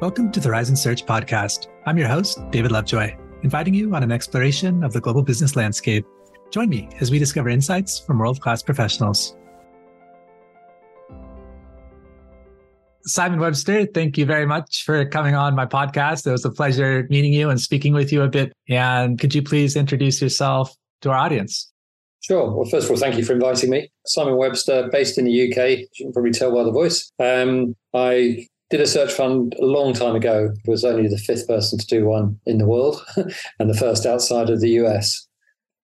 Welcome to the Horizon Search podcast. I'm your host, David Lovejoy, inviting you on an exploration of the global business landscape. Join me as we discover insights from world class professionals. Simon Webster, thank you very much for coming on my podcast. It was a pleasure meeting you and speaking with you a bit. And could you please introduce yourself to our audience? Sure. Well, first of all, thank you for inviting me. Simon Webster, based in the UK. You can probably tell by the voice. Um, I did a search fund a long time ago. Was only the fifth person to do one in the world, and the first outside of the US.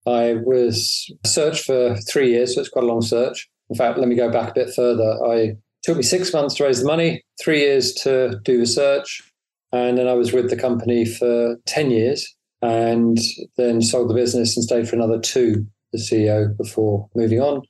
I was searched for three years, so it's quite a long search. In fact, let me go back a bit further. I took me six months to raise the money, three years to do the search, and then I was with the company for ten years, and then sold the business and stayed for another two, the CEO, before moving on.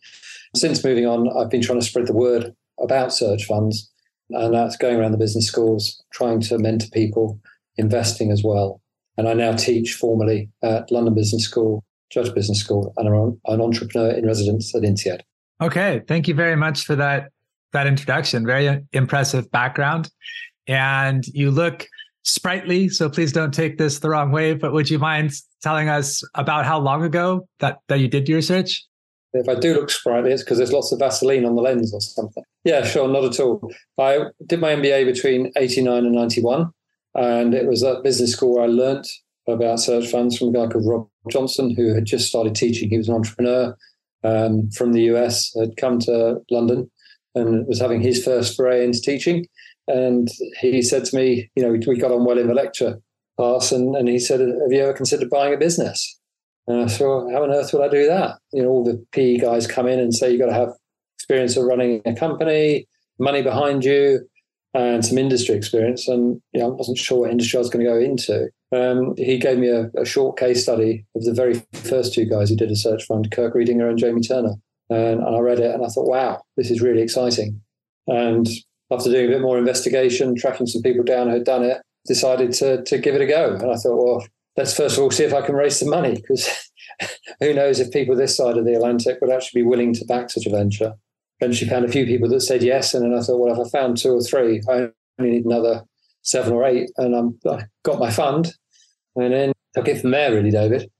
Since moving on, I've been trying to spread the word about search funds and that's going around the business schools, trying to mentor people, investing as well. And I now teach formally at London Business School, Judge Business School, and I'm an entrepreneur in residence at INSEAD. Okay, thank you very much for that that introduction. Very impressive background, and you look sprightly. So please don't take this the wrong way. But would you mind telling us about how long ago that that you did your research? If I do look sprightly, it's because there's lots of Vaseline on the lens or something. Yeah, sure, not at all. I did my MBA between 89 and 91, and it was at business school where I learnt about search funds from a guy called Rob Johnson, who had just started teaching. He was an entrepreneur um, from the US, had come to London and was having his first foray into teaching. And he said to me, you know, we, we got on well in the lecture class, and, and he said, Have you ever considered buying a business? And I thought, how on earth would I do that? You know, all the PE guys come in and say you've got to have experience of running a company, money behind you, and some industry experience. And you know, I wasn't sure what industry I was going to go into. Um, he gave me a, a, short case study of the very first two guys who did a search fund, Kirk Riedinger and Jamie Turner. And, and I read it and I thought, wow, this is really exciting. And after doing a bit more investigation, tracking some people down who had done it, decided to, to give it a go. And I thought, well, let's first of all see if I can raise some money because who knows if people this side of the Atlantic would actually be willing to back such a venture. Eventually found a few people that said yes, and then I thought, well, if I found two or three, I only need another seven or eight, and I'm, I got my fund, and then I'll get from there, really, David.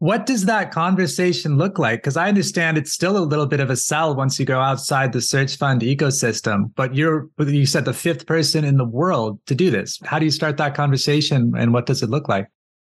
What does that conversation look like? Because I understand it's still a little bit of a sell once you go outside the search fund ecosystem, but you're you said the fifth person in the world to do this. How do you start that conversation, and what does it look like?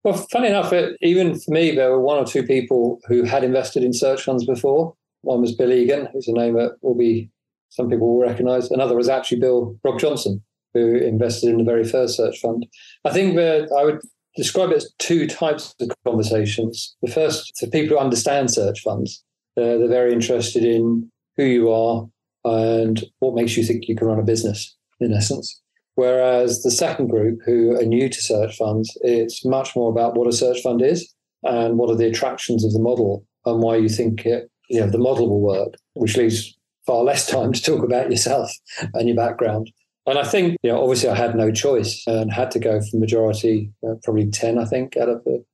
Well, funny enough, it, even for me, there were one or two people who had invested in search funds before. One was Bill Egan, who's a name that will be some people will recognise. Another was actually Bill Rob Johnson, who invested in the very first search fund. I think that I would describe it as two types of conversations. The first, for people who understand search funds, uh, they're very interested in who you are and what makes you think you can run a business, in essence. Whereas the second group, who are new to search funds, it's much more about what a search fund is and what are the attractions of the model and why you think it, you know, the model will work, which leaves far less time to talk about yourself and your background. And I think, you know, obviously I had no choice and had to go for majority, uh, probably 10, I think, out of the,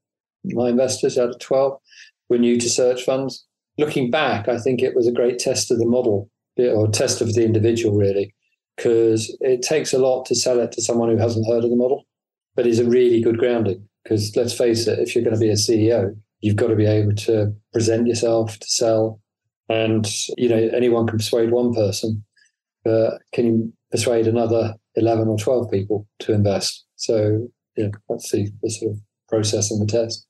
my investors out of 12 were new to search funds. Looking back, I think it was a great test of the model or test of the individual, really because it takes a lot to sell it to someone who hasn't heard of the model, but is a really good grounding. Because let's face it, if you're going to be a CEO, you've got to be able to present yourself to sell, and you know anyone can persuade one person, but can you persuade another eleven or twelve people to invest? So yeah, that's the, the sort of process and the test.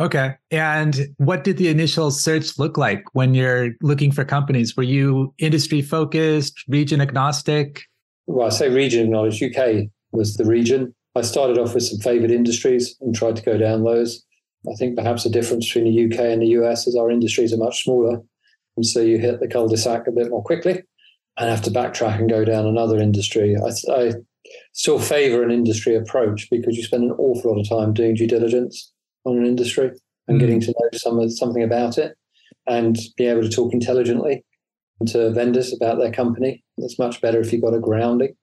Okay. And what did the initial search look like when you're looking for companies? Were you industry focused, region agnostic? Well, I say region agnostic. UK was the region. I started off with some favored industries and tried to go down those. I think perhaps the difference between the UK and the US is our industries are much smaller. And so you hit the cul de sac a bit more quickly and have to backtrack and go down another industry. I, I still favor an industry approach because you spend an awful lot of time doing due diligence on an industry and mm. getting to know some something about it and be able to talk intelligently to vendors about their company. It's much better if you've got a grounding.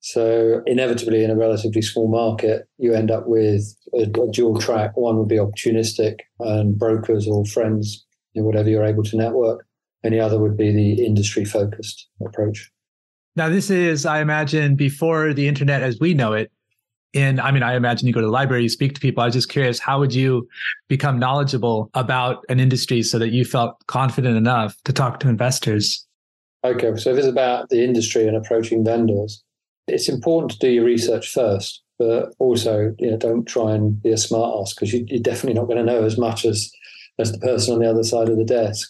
So inevitably, in a relatively small market, you end up with a, a dual track. One would be opportunistic and brokers or friends, you know, whatever you're able to network, and the other would be the industry focused approach. Now, this is, I imagine, before the internet as we know it. In i mean i imagine you go to the library you speak to people. I was just curious how would you become knowledgeable about an industry so that you felt confident enough to talk to investors? Okay so if it's about the industry and approaching vendors it's important to do your research first but also you know don't try and be a smart ass because you, are definitely not going to know as much as as the person on the other side of the desk.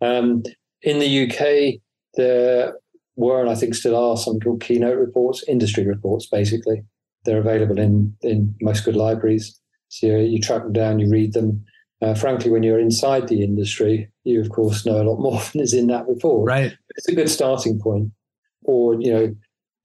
Um, in the uk there were and i think still are some called keynote reports industry reports basically they're available in in most good libraries. So you, you track them down, you read them. Uh, frankly, when you're inside the industry, you of course know a lot more than is in that report. Right. It's a good starting point. Or you know,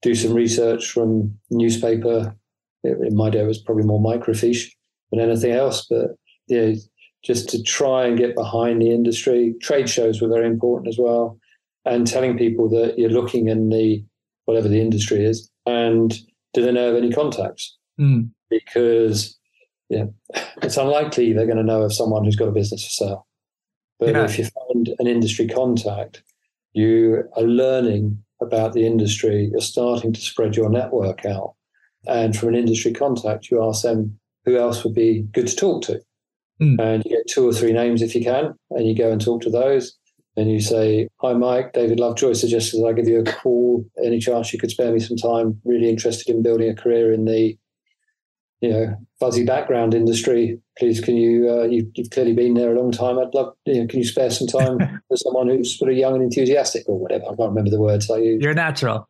do some research from newspaper. In my day, it was probably more microfiche than anything else. But yeah, just to try and get behind the industry. Trade shows were very important as well, and telling people that you're looking in the whatever the industry is, and do they know of any contacts? Mm. Because yeah, it's unlikely they're going to know of someone who's got a business for sale. But yeah. if you find an industry contact, you are learning about the industry, you're starting to spread your network out. And from an industry contact, you ask them who else would be good to talk to. Mm. And you get two or three names if you can, and you go and talk to those and you say, Hi, Mike, David Lovejoy suggested I give you a call. Any chance you could spare me some time? Really interested in building a career in the, you know, fuzzy background industry. Please, can you, uh, you have clearly been there a long time. I'd love, you know, can you spare some time for someone who's sort of young and enthusiastic or whatever? I can't remember the words I use. You're natural.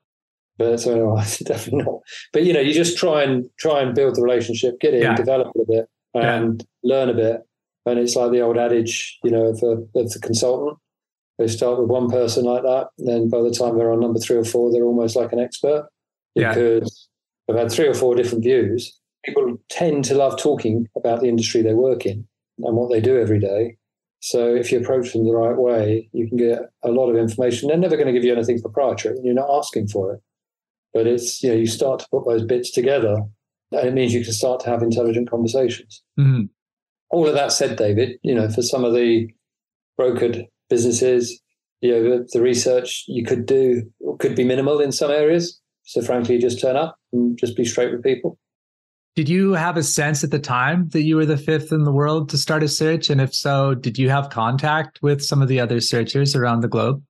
But definitely not. But, you know, you just try and try and build the relationship, get in, yeah. develop it a bit and yeah. learn a bit. And it's like the old adage, you know, of, a, of the consultant they start with one person like that, then by the time they're on number three or four, they're almost like an expert because yeah. they've had three or four different views. People tend to love talking about the industry they work in and what they do every day. So if you approach them the right way, you can get a lot of information. They're never going to give you anything proprietary. You're not asking for it. But it's, you know, you start to put those bits together and it means you can start to have intelligent conversations. Mm-hmm. All of that said, David, you know, for some of the brokered businesses. You know, the, the research you could do could be minimal in some areas. So frankly, you just turn up and just be straight with people. Did you have a sense at the time that you were the fifth in the world to start a search? And if so, did you have contact with some of the other searchers around the globe?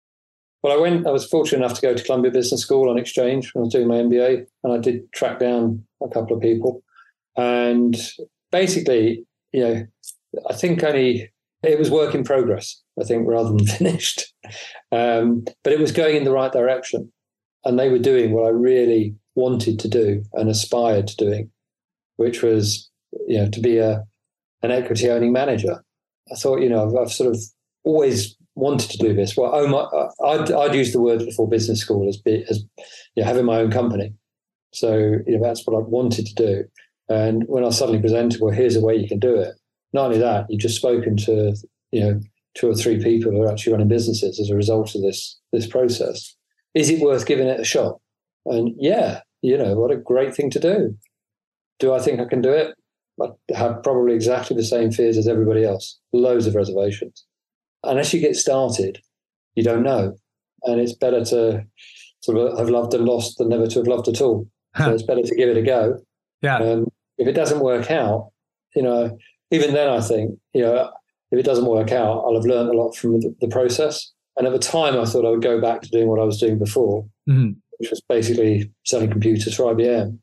Well, I went, I was fortunate enough to go to Columbia Business School on exchange when I was doing my MBA, and I did track down a couple of people. And basically, you know, I think only it was work in progress, I think, rather than finished. Um, but it was going in the right direction. And they were doing what I really wanted to do and aspired to doing, which was, you know, to be a an equity owning manager. I thought, you know, I've, I've sort of always wanted to do this. Well, oh my, I'd, I'd use the word before business school as, be, as you know, having my own company. So, you know, that's what I wanted to do. And when I suddenly presented, well, here's a way you can do it. Not only that, you've just spoken to you know two or three people who are actually running businesses as a result of this this process. Is it worth giving it a shot? And yeah, you know what a great thing to do. Do I think I can do it? I have probably exactly the same fears as everybody else. Loads of reservations. Unless you get started, you don't know, and it's better to sort of have loved and lost than never to have loved at all. Huh. So it's better to give it a go. Yeah. Um, if it doesn't work out, you know, even then, I think, you know, if it doesn't work out, I'll have learned a lot from the, the process. And at the time, I thought I would go back to doing what I was doing before, mm-hmm. which was basically selling computers for IBM.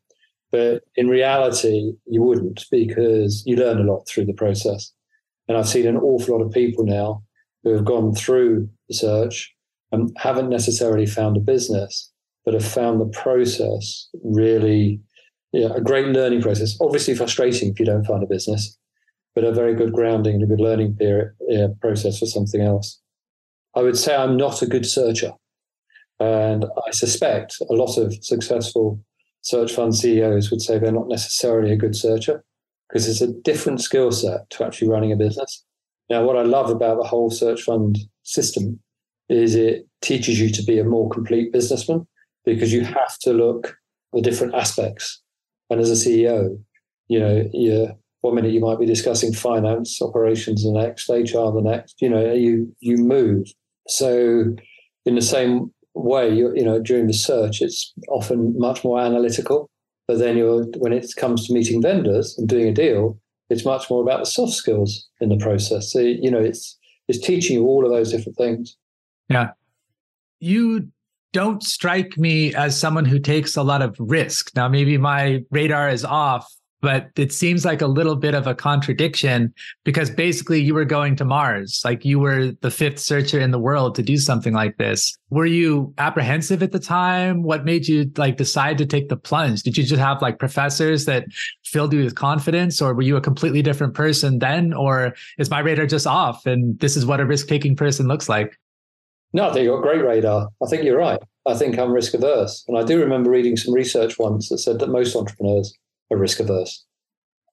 But in reality, you wouldn't because you learn a lot through the process. And I've seen an awful lot of people now who have gone through the search and haven't necessarily found a business, but have found the process really yeah, a great learning process. Obviously frustrating if you don't find a business, but a very good grounding and a good learning period, uh, process for something else. I would say I'm not a good searcher. And I suspect a lot of successful search fund CEOs would say they're not necessarily a good searcher because it's a different skill set to actually running a business. Now, what I love about the whole search fund system is it teaches you to be a more complete businessman because you have to look the different aspects. And as a CEO, you know, you're one minute you might be discussing finance operations the next hr the next you know you you move so in the same way you you know during the search it's often much more analytical But then you're when it comes to meeting vendors and doing a deal, it's much more about the soft skills in the process. So you know, it's it's teaching you all of those different things. Yeah. You don't strike me as someone who takes a lot of risk. Now, maybe my radar is off, but it seems like a little bit of a contradiction because basically you were going to Mars, like you were the fifth searcher in the world to do something like this. Were you apprehensive at the time? What made you like decide to take the plunge? Did you just have like professors that filled you with confidence or were you a completely different person then? Or is my radar just off and this is what a risk taking person looks like? No, I think you've got great radar. I think you're right. I think I'm risk averse. And I do remember reading some research once that said that most entrepreneurs are risk averse.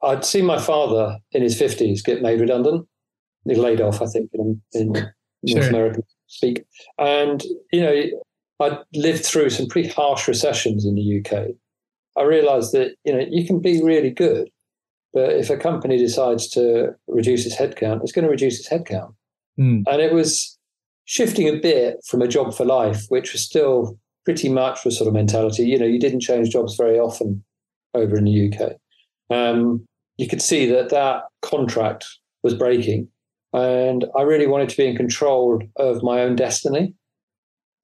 I'd seen my father in his 50s get made redundant. He laid off, I think, in, in sure. North American speak. And, you know, I'd lived through some pretty harsh recessions in the UK. I realized that, you know, you can be really good, but if a company decides to reduce its headcount, it's going to reduce its headcount. Mm. And it was shifting a bit from a job for life, which was still pretty much the sort of mentality. You know, you didn't change jobs very often over in the UK. Um, you could see that that contract was breaking, and I really wanted to be in control of my own destiny.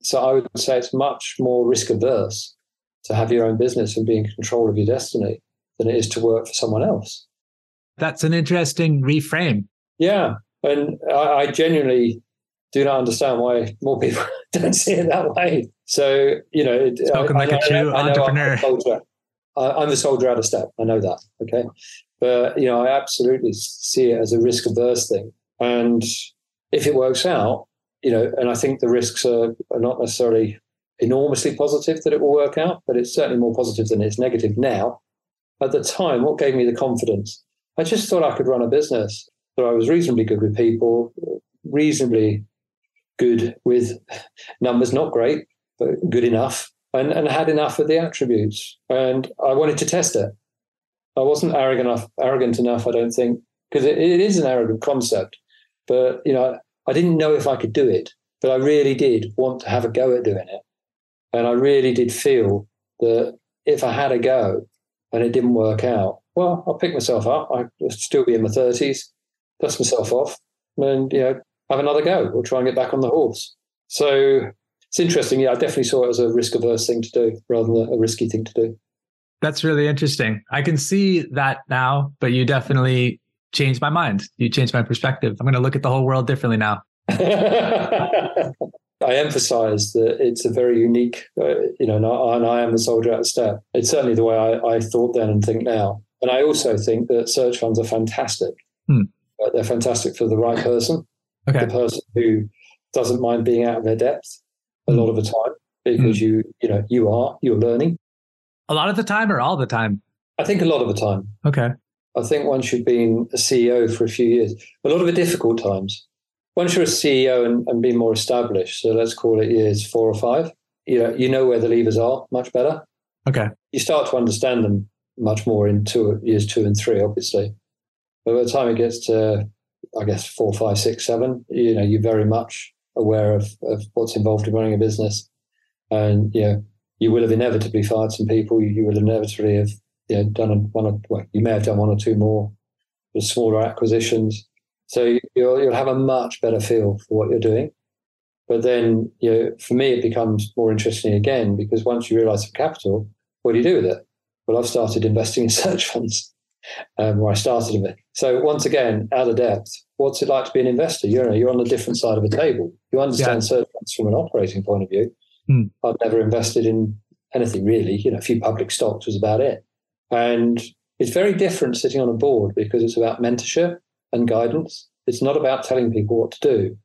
So I would say it's much more risk averse to have your own business and be in control of your destiny than it is to work for someone else. That's an interesting reframe. Yeah. And I, I genuinely do not understand why more people don't see it that way. So, you know, spoken I, like I, a true entrepreneur. I'm, soldier. I'm the soldier out of step. I know that. Okay. But, you know, I absolutely see it as a risk averse thing. And if it works out, you know, and I think the risks are, are not necessarily enormously positive that it will work out, but it's certainly more positive than it's negative now. At the time, what gave me the confidence? I just thought I could run a business. that I was reasonably good with people, reasonably good with numbers, not great, but good enough, and, and had enough of the attributes. And I wanted to test it. I wasn't arrogant enough, arrogant enough, I don't think, because it, it is an arrogant concept. But you know, I didn't know if I could do it, but I really did want to have a go at doing it. And I really did feel that if I had a go and it didn't work out, well, I'll pick myself up. I'll still be in my 30s, dust myself off, and you know, have another go or try and get back on the horse. So it's interesting. Yeah, I definitely saw it as a risk averse thing to do rather than a risky thing to do. That's really interesting. I can see that now, but you definitely changed my mind. You changed my perspective. I'm going to look at the whole world differently now. I emphasize that it's a very unique, uh, you know, and I, and I, am the soldier at the step. It's certainly the way I, I, thought then and think now. And I also think that search funds are fantastic. Hmm. they're fantastic for the right person okay. the person who doesn't mind being out of their depth a mm. lot of the time because mm. you you know you are you're learning. A lot of the time or all the time? I think a lot of the time. Okay. I think once you've been a ceo for a few years a lot of the difficult times. Once you're a ceo and, and been more established so let's call it years four or five you know you know where the levers are much better. Okay. You start to understand them much more in two years two and three obviously. But by the time it gets to I guess four, five, six, seven, you know, you're very much aware of, of what's involved in running a business. And, you know, you will have inevitably fired some people. You, you will inevitably have you know, done one or, well, you may have done one or two more smaller acquisitions. So you'll, you'll have a much better feel for what you're doing. But then, you know, for me, it becomes more interesting again because once you realize the capital, what do you do with it? Well, I've started investing in search funds um, where I started with. So once again, out of depth, what's it like to be an investor? You know, you're on a different side of the table. You understand yeah. search funds from an operating point of view. Hmm. I've never invested in anything really. You know, a few public stocks was about it. And it's very different sitting on a board because it's about mentorship and guidance. It's not about telling people what to do.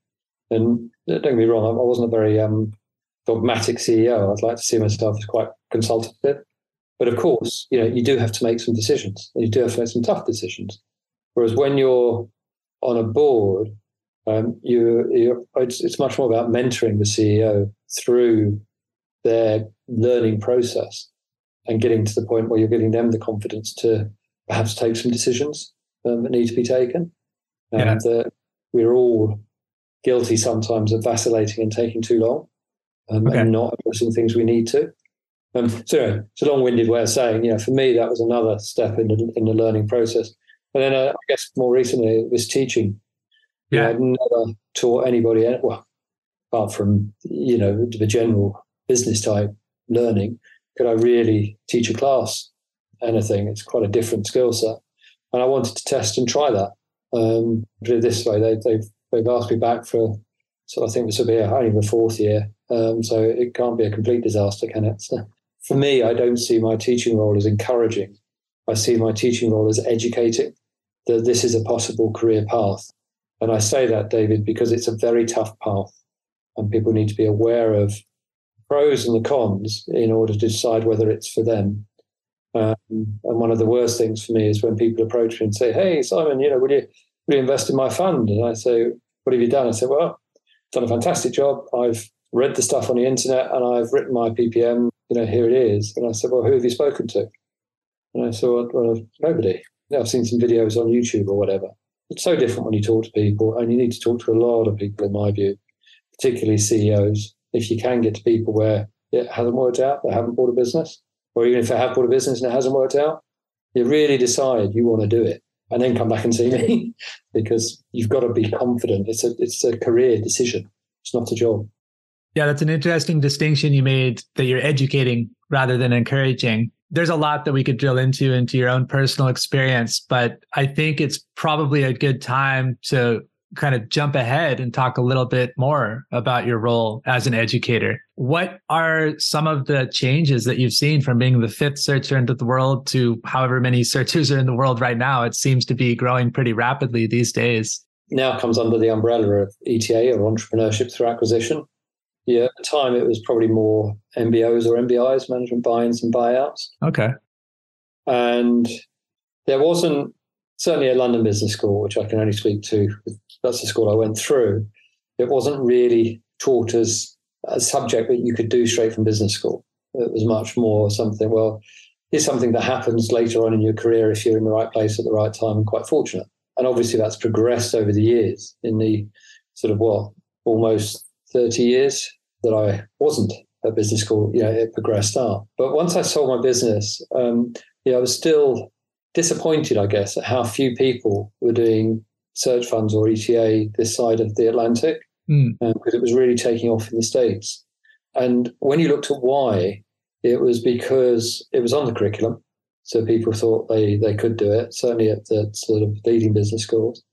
And don't get me wrong, I wasn't a very um, dogmatic CEO. I'd like to see myself as quite consultative. But of course, you know, you do have to make some decisions. And you do have to make some tough decisions. Whereas when you're on a board, um, you, you it's, it's much more about mentoring the CEO through their learning process and getting to the point where you're giving them the confidence to perhaps take some decisions um, that need to be taken. And yeah. uh, we're all guilty sometimes of vacillating and taking too long um, okay. and not addressing things we need to. Um, so anyway, it's a long-winded way of saying, you know, for me that was another step in the, in the learning process. And then uh, I guess more recently it was teaching. Yeah, I'd never taught anybody, well, apart from you know the general business type learning, could I really teach a class anything? It's quite a different skill set, and I wanted to test and try that. Um, put it this way, they, they've they've asked me back for, so I think this will be only the fourth year, um, so it can't be a complete disaster, can it? So for me, I don't see my teaching role as encouraging. I see my teaching role as educating that this is a possible career path. And I say that, David, because it's a very tough path and people need to be aware of pros and the cons in order to decide whether it's for them. Um, and one of the worst things for me is when people approach me and say, "Hey, Simon, you know, will you, you invest in my fund?" And I say, "What have you done?" I say, "Well, I've done a fantastic job. I've read the stuff on the internet and I've written my PPM. You know, here it is." And I said, "Well, who have you spoken to?" And I said, "Well, nobody. I've seen some videos on YouTube or whatever." It's so different when you talk to people, and you need to talk to a lot of people, in my view particularly CEOs, if you can get to people where it hasn't worked out, they haven't bought a business, or even if they have bought a business and it hasn't worked out, you really decide you want to do it and then come back and see me because you've got to be confident. It's a it's a career decision. It's not a job. Yeah, that's an interesting distinction you made that you're educating rather than encouraging. There's a lot that we could drill into into your own personal experience, but I think it's probably a good time to kind of jump ahead and talk a little bit more about your role as an educator. What are some of the changes that you've seen from being the fifth searcher into the world to however many searchers are in the world right now? It seems to be growing pretty rapidly these days. Now comes under the umbrella of ETA or entrepreneurship through acquisition. Yeah, at the time it was probably more MBOs or MBIs, management buy-ins and buyouts. Okay. And there wasn't certainly a London Business School, which I can only speak to that's the school I went through, it wasn't really taught as a subject that you could do straight from business school. It was much more something, well, it's something that happens later on in your career if you're in the right place at the right time and quite fortunate. And obviously that's progressed over the years in the sort of, well, almost 30 years that I wasn't at business school, you know, it progressed up. But once I sold my business, um, yeah, I was still disappointed, I guess, at how few people were doing search funds or ETA this side of the Atlantic mm. um, because it was really taking off in the States. And when you looked at why, it was because it was on the curriculum. So people thought they, they could do it, certainly at the sort of leading business schools.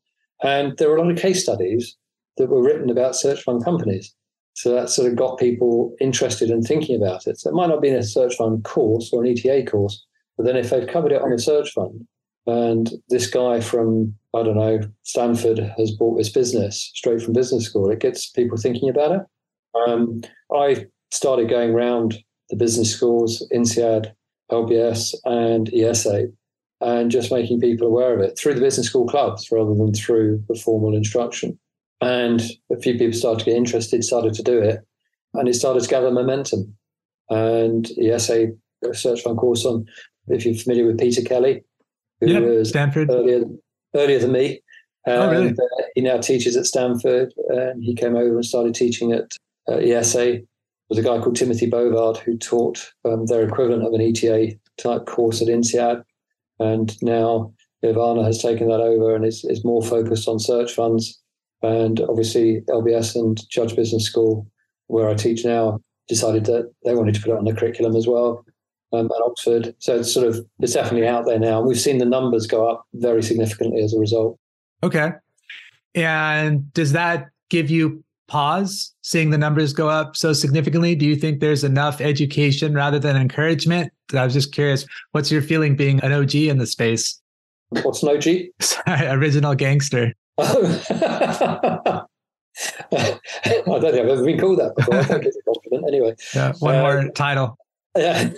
And there were a lot of case studies that were written about search fund companies. So that sort of got people interested in thinking about it. So it might not be been a search fund course or an ETA course, but then if they've covered it on a search fund, and this guy from, I don't know, Stanford has bought this business straight from business school. It gets people thinking about it. Um, I started going around the business schools, INSEAD, LBS, and IESE, and just making people aware of it through the business school clubs rather than through the formal instruction. And a few people started to get interested, started to do it, and it started to gather momentum. And the IESE search fund course on, if you're familiar with Peter Kelly, who yep, was Stanford earlier earlier than me. oh, really? Uh, he now teaches at Stanford, and he came over and started teaching at uh, IESE. There was a guy called Timothy Bovard who taught um, their equivalent of an ETA type course at INSEAD, and now Ivana has taken that over and is, is more focused on search funds. And obviously, LBS and Judge Business School, where I teach now, decided that they wanted to put it on the curriculum as well um, at Oxford. So it's sort of it's definitely out there now. We've seen the numbers go up very significantly as a result. Okay. And does that give you pause seeing the numbers go up so significantly? Do you think there's enough education rather than encouragement? I was just curious, what's your feeling being an OG in the space? What's an OG? Sorry, original gangster. I don't think I've ever been called that before. I think it's a compliment. Anyway. Yeah, one more um, title. Yeah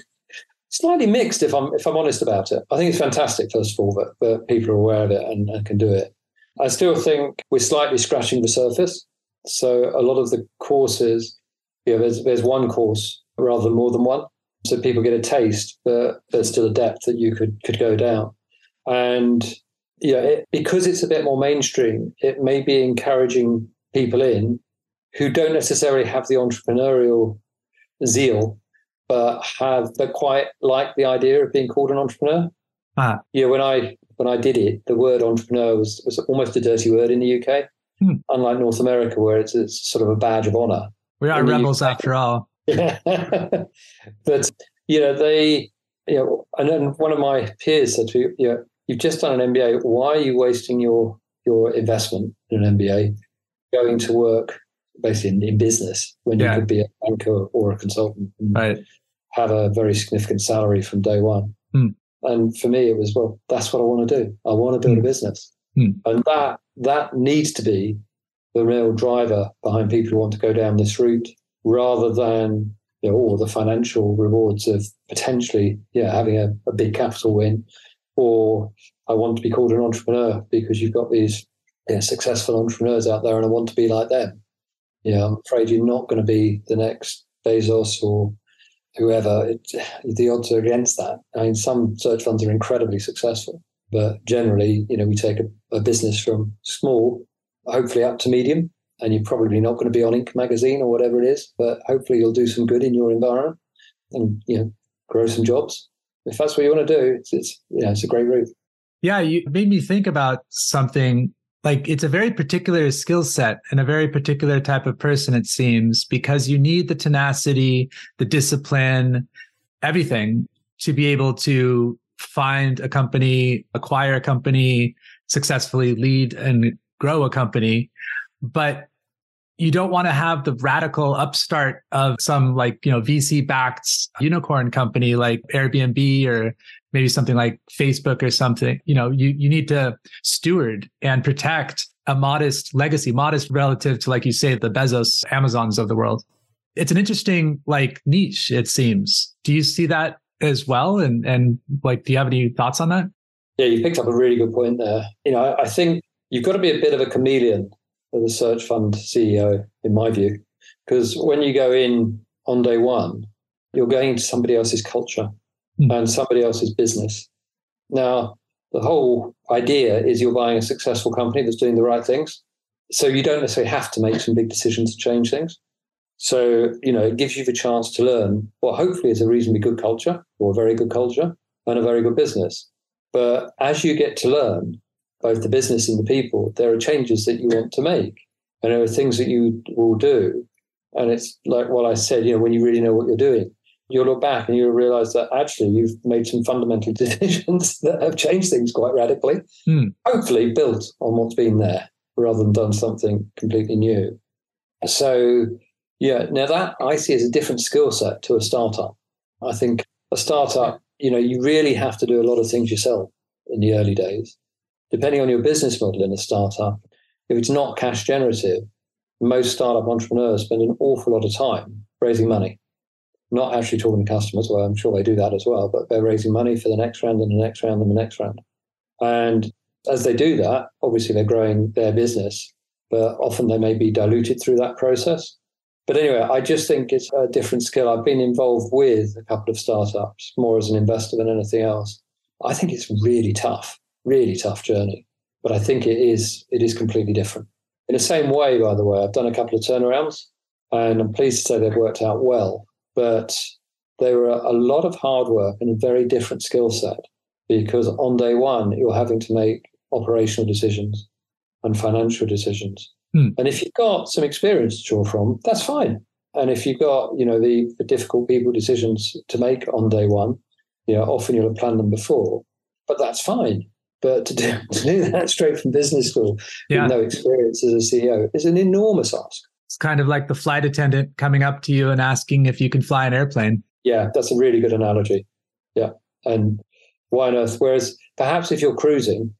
slightly mixed if I'm if I'm honest about it. I think it's fantastic, first of all, that, that people are aware of it and, and can do it. I still think we're slightly scratching the surface. So a lot of the courses, you know, there's there's one course rather than more than one. So people get a taste, but there's still a depth that you could could go down. And you know, it, because it's a bit more mainstream, it may be encouraging people in who don't necessarily have the entrepreneurial zeal but have but quite like the idea of being called an entrepreneur. Ah. Yeah, when I when I did it, the word entrepreneur was, was almost a dirty word in the UK, hmm. unlike North America, where it's, it's sort of a badge of honor. We are rebels UK. after all. Yeah. but, you know, they, you know, and then one of my peers said to me, you know, you've just done an MBA. Why are you wasting your, your investment in an MBA going to work basically in, in business when yeah. you could be a banker or a consultant and right. have a very significant salary from day one? Hmm. And for me, it was, well, that's what I want to do. I want to build mm. a business. Mm. And that that needs to be the real driver behind people who want to go down this route rather than you know, all the financial rewards of potentially yeah, having a, a big capital win or I want to be called an entrepreneur because you've got these successful entrepreneurs out there and I want to be like them. Yeah, I'm afraid you're not going to be the next Bezos or whoever, it, the odds are against that. I mean, some search funds are incredibly successful, but generally, you know, we take a, a business from small, hopefully up to medium, and you're probably not going to be on Inc. magazine or whatever it is, but hopefully you'll do some good in your environment and you know grow some jobs. If that's what you want to do, it's, it's know it's a great route. Yeah, you made me think about something like it's a very particular skill set and a very particular type of person it seems because you need the tenacity the discipline everything to be able to find a company acquire a company successfully lead and grow a company but you don't want to have the radical upstart of some like you know vc backed unicorn company like airbnb or maybe something like Facebook or something, you know, you, you need to steward and protect a modest legacy, modest relative to, like you say, the Bezos, Amazons of the world. It's an interesting like niche, it seems. Do you see that as well? And and like, do you have any thoughts on that? Yeah, you picked up a really good point there. You know, I, think you've got to be a bit of a chameleon as a search fund CEO, in my view, because when you go in on day one, you're going to somebody else's culture mm. and somebody else's business. Now, the whole idea is you're buying a successful company that's doing the right things. So you don't necessarily have to make some big decisions to change things. So, you know, it gives you the chance to learn what hopefully is a reasonably good culture or a very good culture and a very good business. But as you get to learn both the business and the people, there are changes that you want to make. And there are things that you will do. And it's like what I said, you know, when you really know what you're doing you'll look back and you'll realize that actually you've made some fundamental decisions that have changed things quite radically. Hmm. Hopefully, built on what's been there rather than done something completely new. So, yeah, now that I see as a different skill set to a startup. I think a startup, you know, you really have to do a lot of things yourself in the early days. Depending on your business model in a startup, if it's not cash generative, most startup entrepreneurs spend an awful lot of time raising money not actually talking to customers, well, I'm sure they do that as well, but they're raising money for the next round and the next round and the next round. And as they do that, obviously they're growing their business, but often they may be diluted through that process. But anyway, I just think it's a different skill. I've been involved with a couple of startups more as an investor than anything else. I think it's really tough, really tough journey. But I think it is it is completely different. In the same way, by the way, I've done a couple of turnarounds and I'm pleased to say they've worked out well but they were a lot of hard work and a very different skill set because on day one, you're having to make operational decisions and financial decisions. Hmm. And if you've got some experience to draw from, that's fine. And if you've got, you know, the, the difficult people decisions to make on day one, you know, often you'll have planned them before, but that's fine. But to do, to do that straight from business school yeah. with no experience as a CEO is an enormous ask. It's kind of like the flight attendant coming up to you and asking if you can fly an airplane. Yeah, that's a really good analogy. Yeah. And why on earth? Whereas perhaps if you're cruising,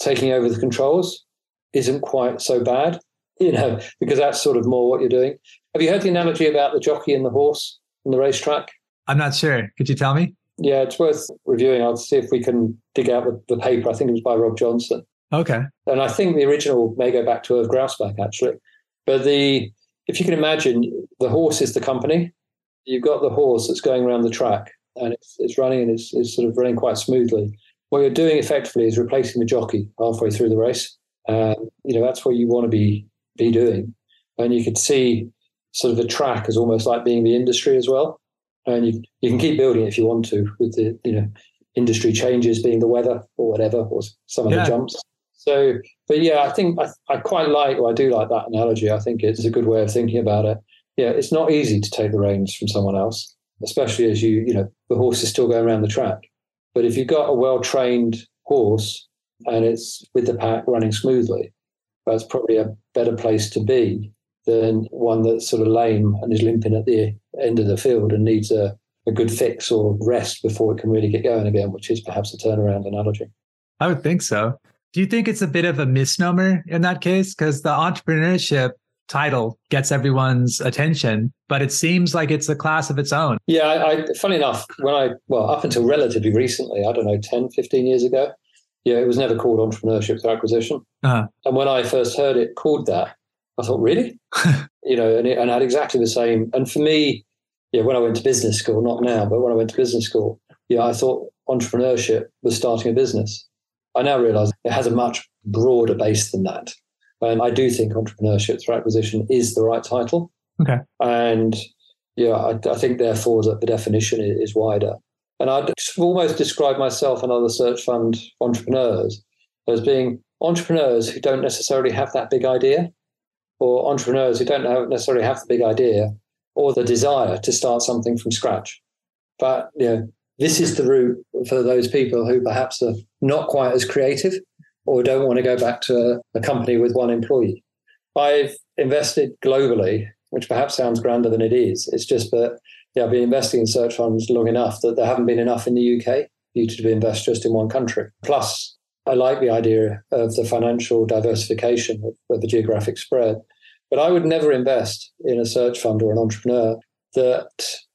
taking over the controls isn't quite so bad, you know, because that's sort of more what you're doing. Have you heard the analogy about the jockey and the horse on the racetrack? I'm not sure. Could you tell me? Yeah, it's worth reviewing. I'll see if we can dig out the, the paper. I think it was by Rob Johnson. Okay. And I think the original may go back to Irv Grousbeck, actually. But the if you can imagine, the horse is the company. You've got the horse that's going around the track and it's, it's running and it's, it's sort of running quite smoothly. What you're doing effectively is replacing the jockey halfway through the race. Um, you know that's what you want to be be doing, and you could see sort of the track as almost like being the industry as well. And you you can keep building it if you want to with the you know industry changes being the weather or whatever or some of yeah. the jumps. So, but yeah, I think I, I quite like or I do like that analogy. I think it's a good way of thinking about it. Yeah, it's not easy to take the reins from someone else, especially as you you know the horse is still going around the track. But if you've got a well trained horse and it's with the pack running smoothly, that's probably a better place to be than one that's sort of lame and is limping at the end of the field and needs a, a good fix or rest before it can really get going again, which is perhaps a turnaround analogy. I would think so. Do you think it's a bit of a misnomer in that case? Because the entrepreneurship title gets everyone's attention, but it seems like it's a class of its own. Yeah, I, I funny enough, when I, well, up until relatively recently, I don't know, 10, 15 years ago, yeah, it was never called entrepreneurship through acquisition. Uh-huh. And when I first heard it called that, I thought, really? you know, and it and had exactly the same. And for me, yeah, when I went to business school, not now, but when I went to business school, yeah, I thought entrepreneurship was starting a business. I now realize it has a much broader base than that. And I do think entrepreneurship through acquisition is the right title. Okay. And yeah, I, I think therefore that the definition is wider. And I'd almost describe myself and other search fund entrepreneurs as being entrepreneurs who don't necessarily have that big idea, or entrepreneurs who don't necessarily have the big idea or the desire to start something from scratch. But you know, this is the route for those people who perhaps are not quite as creative or don't want to go back to a, company with one employee. I've invested globally, which perhaps sounds grander than it is. It's just that yeah, I've been investing in search funds long enough that there haven't been enough in the UK for you to invest just in one country. Plus, I like the idea of the financial diversification of the geographic spread. But I would never invest in a search fund or an entrepreneur that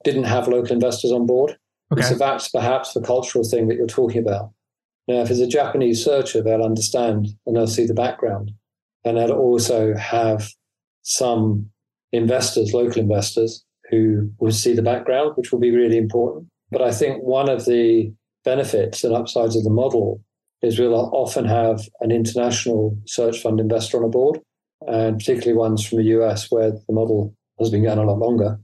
didn't have local investors on board. Okay. So that's perhaps the cultural thing that you're talking about. Now, if it's a Japanese searcher, they'll understand and they'll see the background. And they'll also have some investors, local investors, who will see the background, which will be really important. But I think one of the benefits and upsides of the model is we'll often have an international search fund investor on a board, and particularly ones from the US where the model has been going a lot longer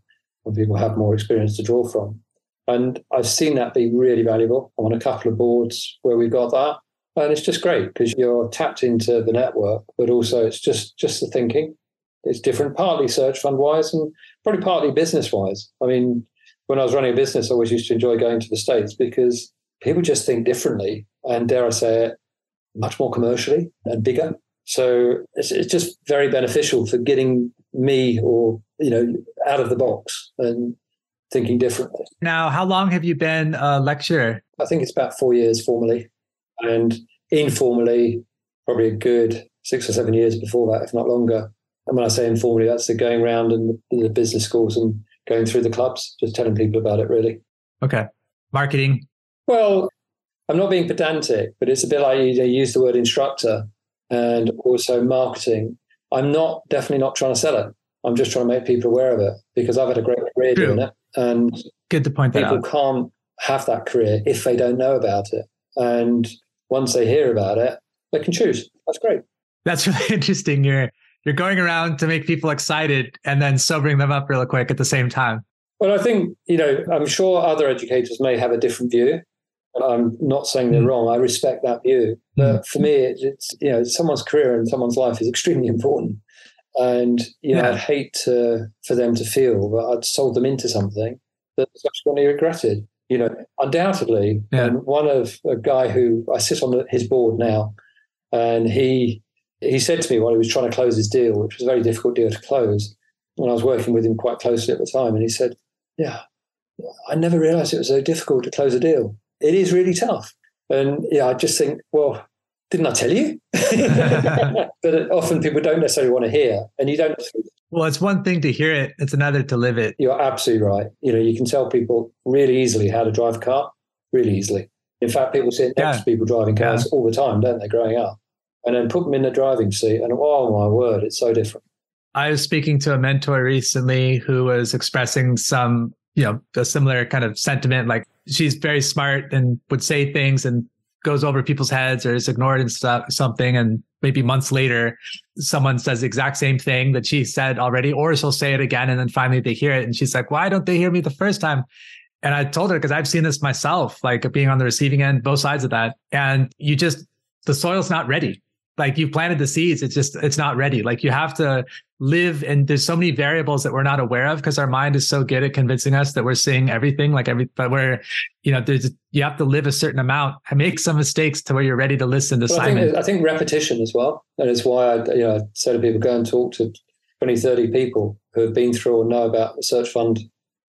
and people have more experience to draw from. And I've seen that be really valuable I'm on a couple of boards where we've got that. And it's just great because you're tapped into the network, but also it's just just the thinking. It's different, partly search fund wise and probably partly business wise. I mean, when I was running a business, I always used to enjoy going to the States because people just think differently and dare I say it, much more commercially and bigger. So it's, it's just very beneficial for getting me or, you know, out of the box and thinking differently. Now, how long have you been a lecturer? I think it's about four years formally and informally, probably a good six or seven years before that, if not longer. And when I say informally, that's the going around and the business schools and going through the clubs, just telling people about it, really. Okay. Marketing? Well, I'm not being pedantic, but it's a bit like you use the word instructor and also marketing. I'm not definitely not trying to sell it. I'm just trying to make people aware of it because I've had a great career True. doing it. And good to point that out. people can't have that career if they don't know about it. And once they hear about it, they can choose. That's great. That's really interesting. You're you're going around to make people excited and then sobering them up real quick at the same time. Well, I think, you know, I'm sure other educators may have a different view. I'm not saying they're mm. wrong. I respect that view. But mm. for me, it's, you know, someone's career and someone's life is extremely important. And, you know, yeah. I'd hate to, for them to feel that I'd sold them into something that subsequently regretted. You know, undoubtedly. Yeah. And one of a guy who I sit on his board now, and he he said to me while he was trying to close his deal, which was a very difficult deal to close, and I was working with him quite closely at the time, and he said, "Yeah, I never realised it was so difficult to close a deal." It is really tough. And yeah, I just think, well, didn't I tell you? but often people don't necessarily want to hear, and you don't. Well, it's one thing to hear it; it's another to live it. You're absolutely right. You know, you can tell people really easily how to drive a car, really easily. In fact, people sit next yeah. to people driving cars yeah. all the time, don't they? Growing up, and then put them in the driving seat, and oh my word, it's so different. I was speaking to a mentor recently who was expressing some, you know, a similar kind of sentiment, like she's very smart and would say things and goes over people's heads or is ignored and stuff something and maybe months later someone says the exact same thing that she said already or she'll say it again and then finally they hear it and she's like why don't they hear me the first time And I told her because I've seen this myself, like being on the receiving end, both sides of that. And you just, the soil's not ready. Like you've planted the seeds, it's just, it's not ready. Like you have to live and there's so many variables that we're not aware of because our mind is so good at convincing us that we're seeing everything like every but we're you know there's you have to live a certain amount and make some mistakes to where you're ready to listen to well, Simon. I think, I think repetition as well. And it's why I you know I say to people go and talk to 20, 30 people who have been through or know about the search fund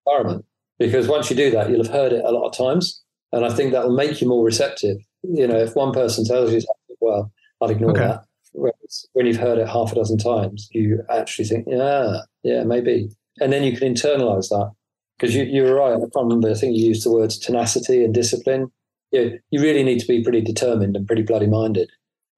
environment. Because once you do that, you'll have heard it a lot of times. And I think that will make you more receptive. You know, if one person tells you well, I'll ignore okay. that. Whereas when you've heard it half a dozen times, you actually think, yeah, yeah, maybe. And then you can internalize that. Because you, you were right. I can't remember. I think you used the words tenacity and discipline. Yeah, you really need to be pretty determined and pretty bloody minded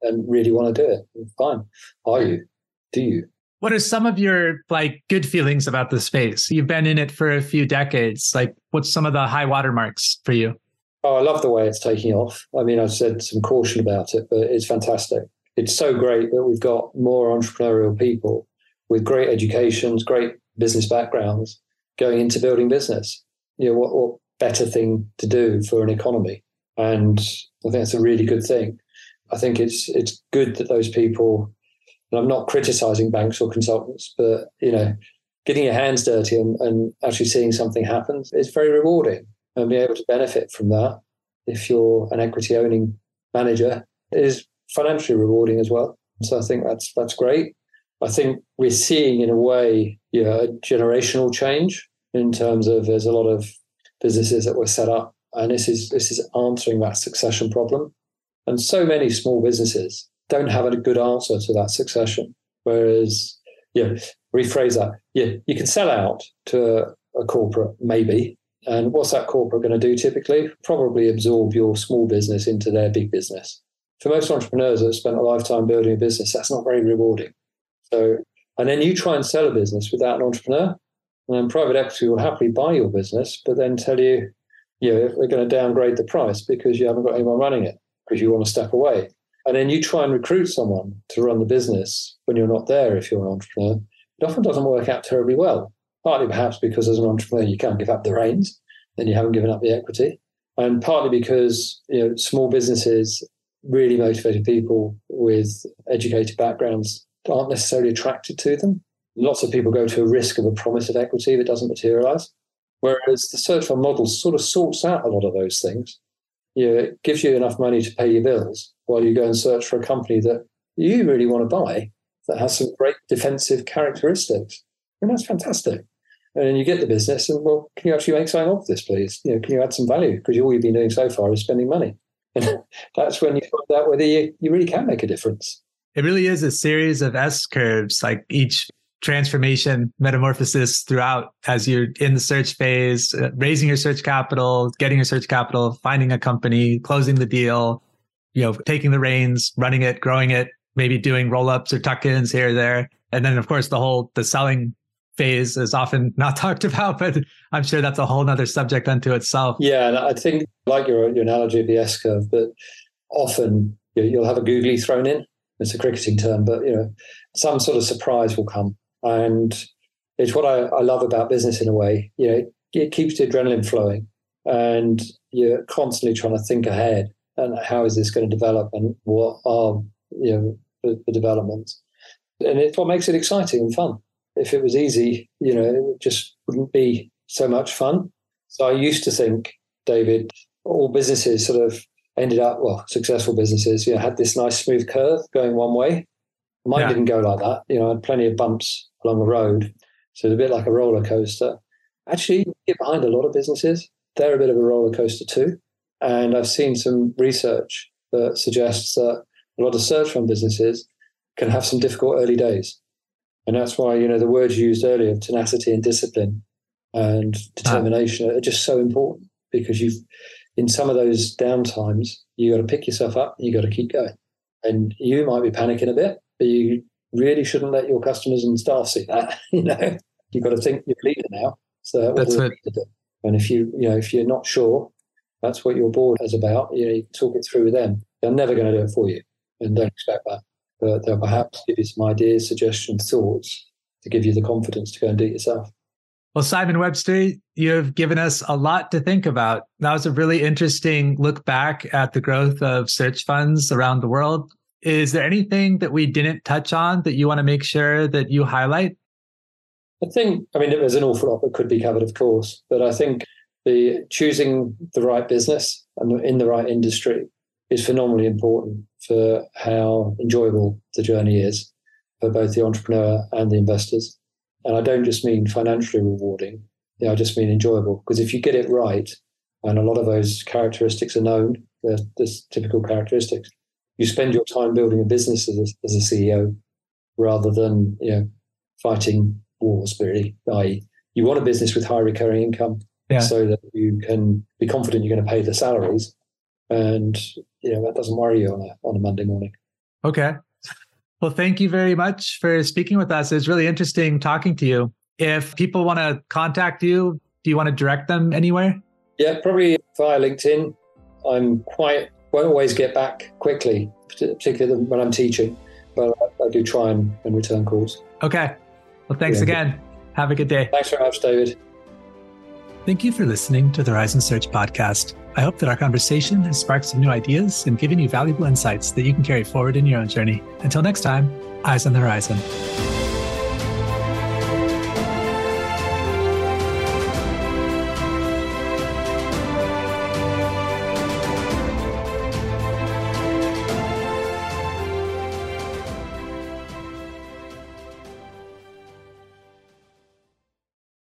and really want to do it. Fine. Are you? Do you? What are some of your like good feelings about the space? You've been in it for a few decades. Like, what's some of the high watermarks for you? Oh, I love the way it's taking off. I mean, I've said some caution about it, but it's fantastic. It's so great that we've got more entrepreneurial people with great educations, great business backgrounds going into building business. You know, what, what better thing to do for an economy? And I think that's a really good thing. I think it's it's good that those people and I'm not criticizing banks or consultants, but you know, getting your hands dirty and, and actually seeing something happen is very rewarding and being able to benefit from that if you're an equity owning manager is financially rewarding as well. So I think that's that's great. I think we're seeing in a way, you know, a generational change in terms of there's a lot of businesses that were set up and this is this is answering that succession problem. And so many small businesses don't have a good answer to that succession. Whereas, yeah, rephrase that. Yeah, you can sell out to a, a corporate, maybe. And what's that corporate going to do typically? Probably absorb your small business into their big business. For most entrepreneurs that have spent a lifetime building a business, that's not very rewarding. So, and then you try and sell a business without an entrepreneur, and then private equity will happily buy your business, but then tell you, you know, we're going to downgrade the price because you haven't got anyone running it because you want to step away. And then you try and recruit someone to run the business when you're not there, if you're an entrepreneur. It often doesn't work out terribly well, partly perhaps because as an entrepreneur, you can't give up the reins then you haven't given up the equity. And partly because you know small businesses, really motivated people with educated backgrounds aren't necessarily attracted to them. Lots of people go to a risk of a promise of equity that doesn't materialize. Whereas the search fund model sort of sorts out a lot of those things. You know, it gives you enough money to pay your bills, while you go and search for a company that you really want to buy that has some great defensive characteristics. And that's fantastic. And then you get the business and, well, can you actually make something of this, please? You know, can you add some value? Because all you've been doing so far is spending money. And that's when you find out whether you, you really can make a difference. It really is a series of S curves, like each transformation metamorphosis throughout as you're in the search phase, uh, raising your search capital, getting your search capital, finding a company, closing the deal, you know, taking the reins, running it, growing it, maybe doing roll ups or tuck ins here or there. And then, of course, the whole the selling phase is often not talked about, but I'm sure that's a whole other subject unto itself. Yeah, and I think like your your analogy of the S curve, but often you'll have a googly thrown in. It's a cricketing term, but you know, some sort of surprise will come, and it's what I, I love about business in a way. You know, it keeps the adrenaline flowing, and you're constantly trying to think ahead and how is this going to develop and what are you know the, the developments and it's what makes it exciting and fun if it was easy you know it just wouldn't be so much fun. So i used to think david all businesses sort of ended up well successful businesses you know had this nice smooth curve going one way. Mine yeah. didn't go like that. You know i had plenty of bumps along the road. So it's a bit like a roller coaster. Actually get behind a lot of businesses. They're a bit of a roller coaster too. And I've seen some research that suggests that a lot of search fund businesses can have some difficult early days. And that's why, you know, the words you used earlier, tenacity and discipline and determination, ah. are just so important because you've, in some of those downtimes, you got to pick yourself up, and you got to keep going. And you might be panicking a bit, but you really shouldn't let your customers and staff see that. you know, you've got to think you're a leader now. So that's it. And if you, you know, if you're not sure, that's what your board is about. You know, you talk it through with them. They're never going to do it for you, and don't expect that. But they'll perhaps give you some ideas, suggestions, thoughts to give you the confidence to go and do it yourself. Well, Simon Webster, you've given us a lot to think about. That was a really interesting look back at the growth of search funds around the world. Is there anything that we didn't touch on that you want to make sure that you highlight? I think, I mean, there's an awful lot that could be covered, of course, but I think the choosing the right business and in the right industry is phenomenally important for how enjoyable the journey is for both the entrepreneur and the investors. And I don't just mean financially rewarding, you know, I just mean enjoyable. Because if you get it right, and a lot of those characteristics are known, the, the typical characteristics, you spend your time building a business as a, as a CEO rather than you know fighting wars, really. I, you want a business with high recurring income yeah. so that you can be confident you're going to pay the salaries and you know that doesn't worry you on a, on a Monday morning. Okay. Well, thank you very much for speaking with us. it's really interesting talking to you. If people want to contact you, do you want to direct them anywhere? Yeah, probably via LinkedIn. I'm quite won't always get back quickly, particularly when I'm teaching, but I, I do try and, and, return calls. Okay. Well, thanks yeah. again. Have a good day. Thanks very much, David. Thank you for listening to the Horizon Search podcast. I hope that our conversation has sparked some new ideas and given you valuable insights that you can carry forward in your own journey. Until next time, eyes on the horizon.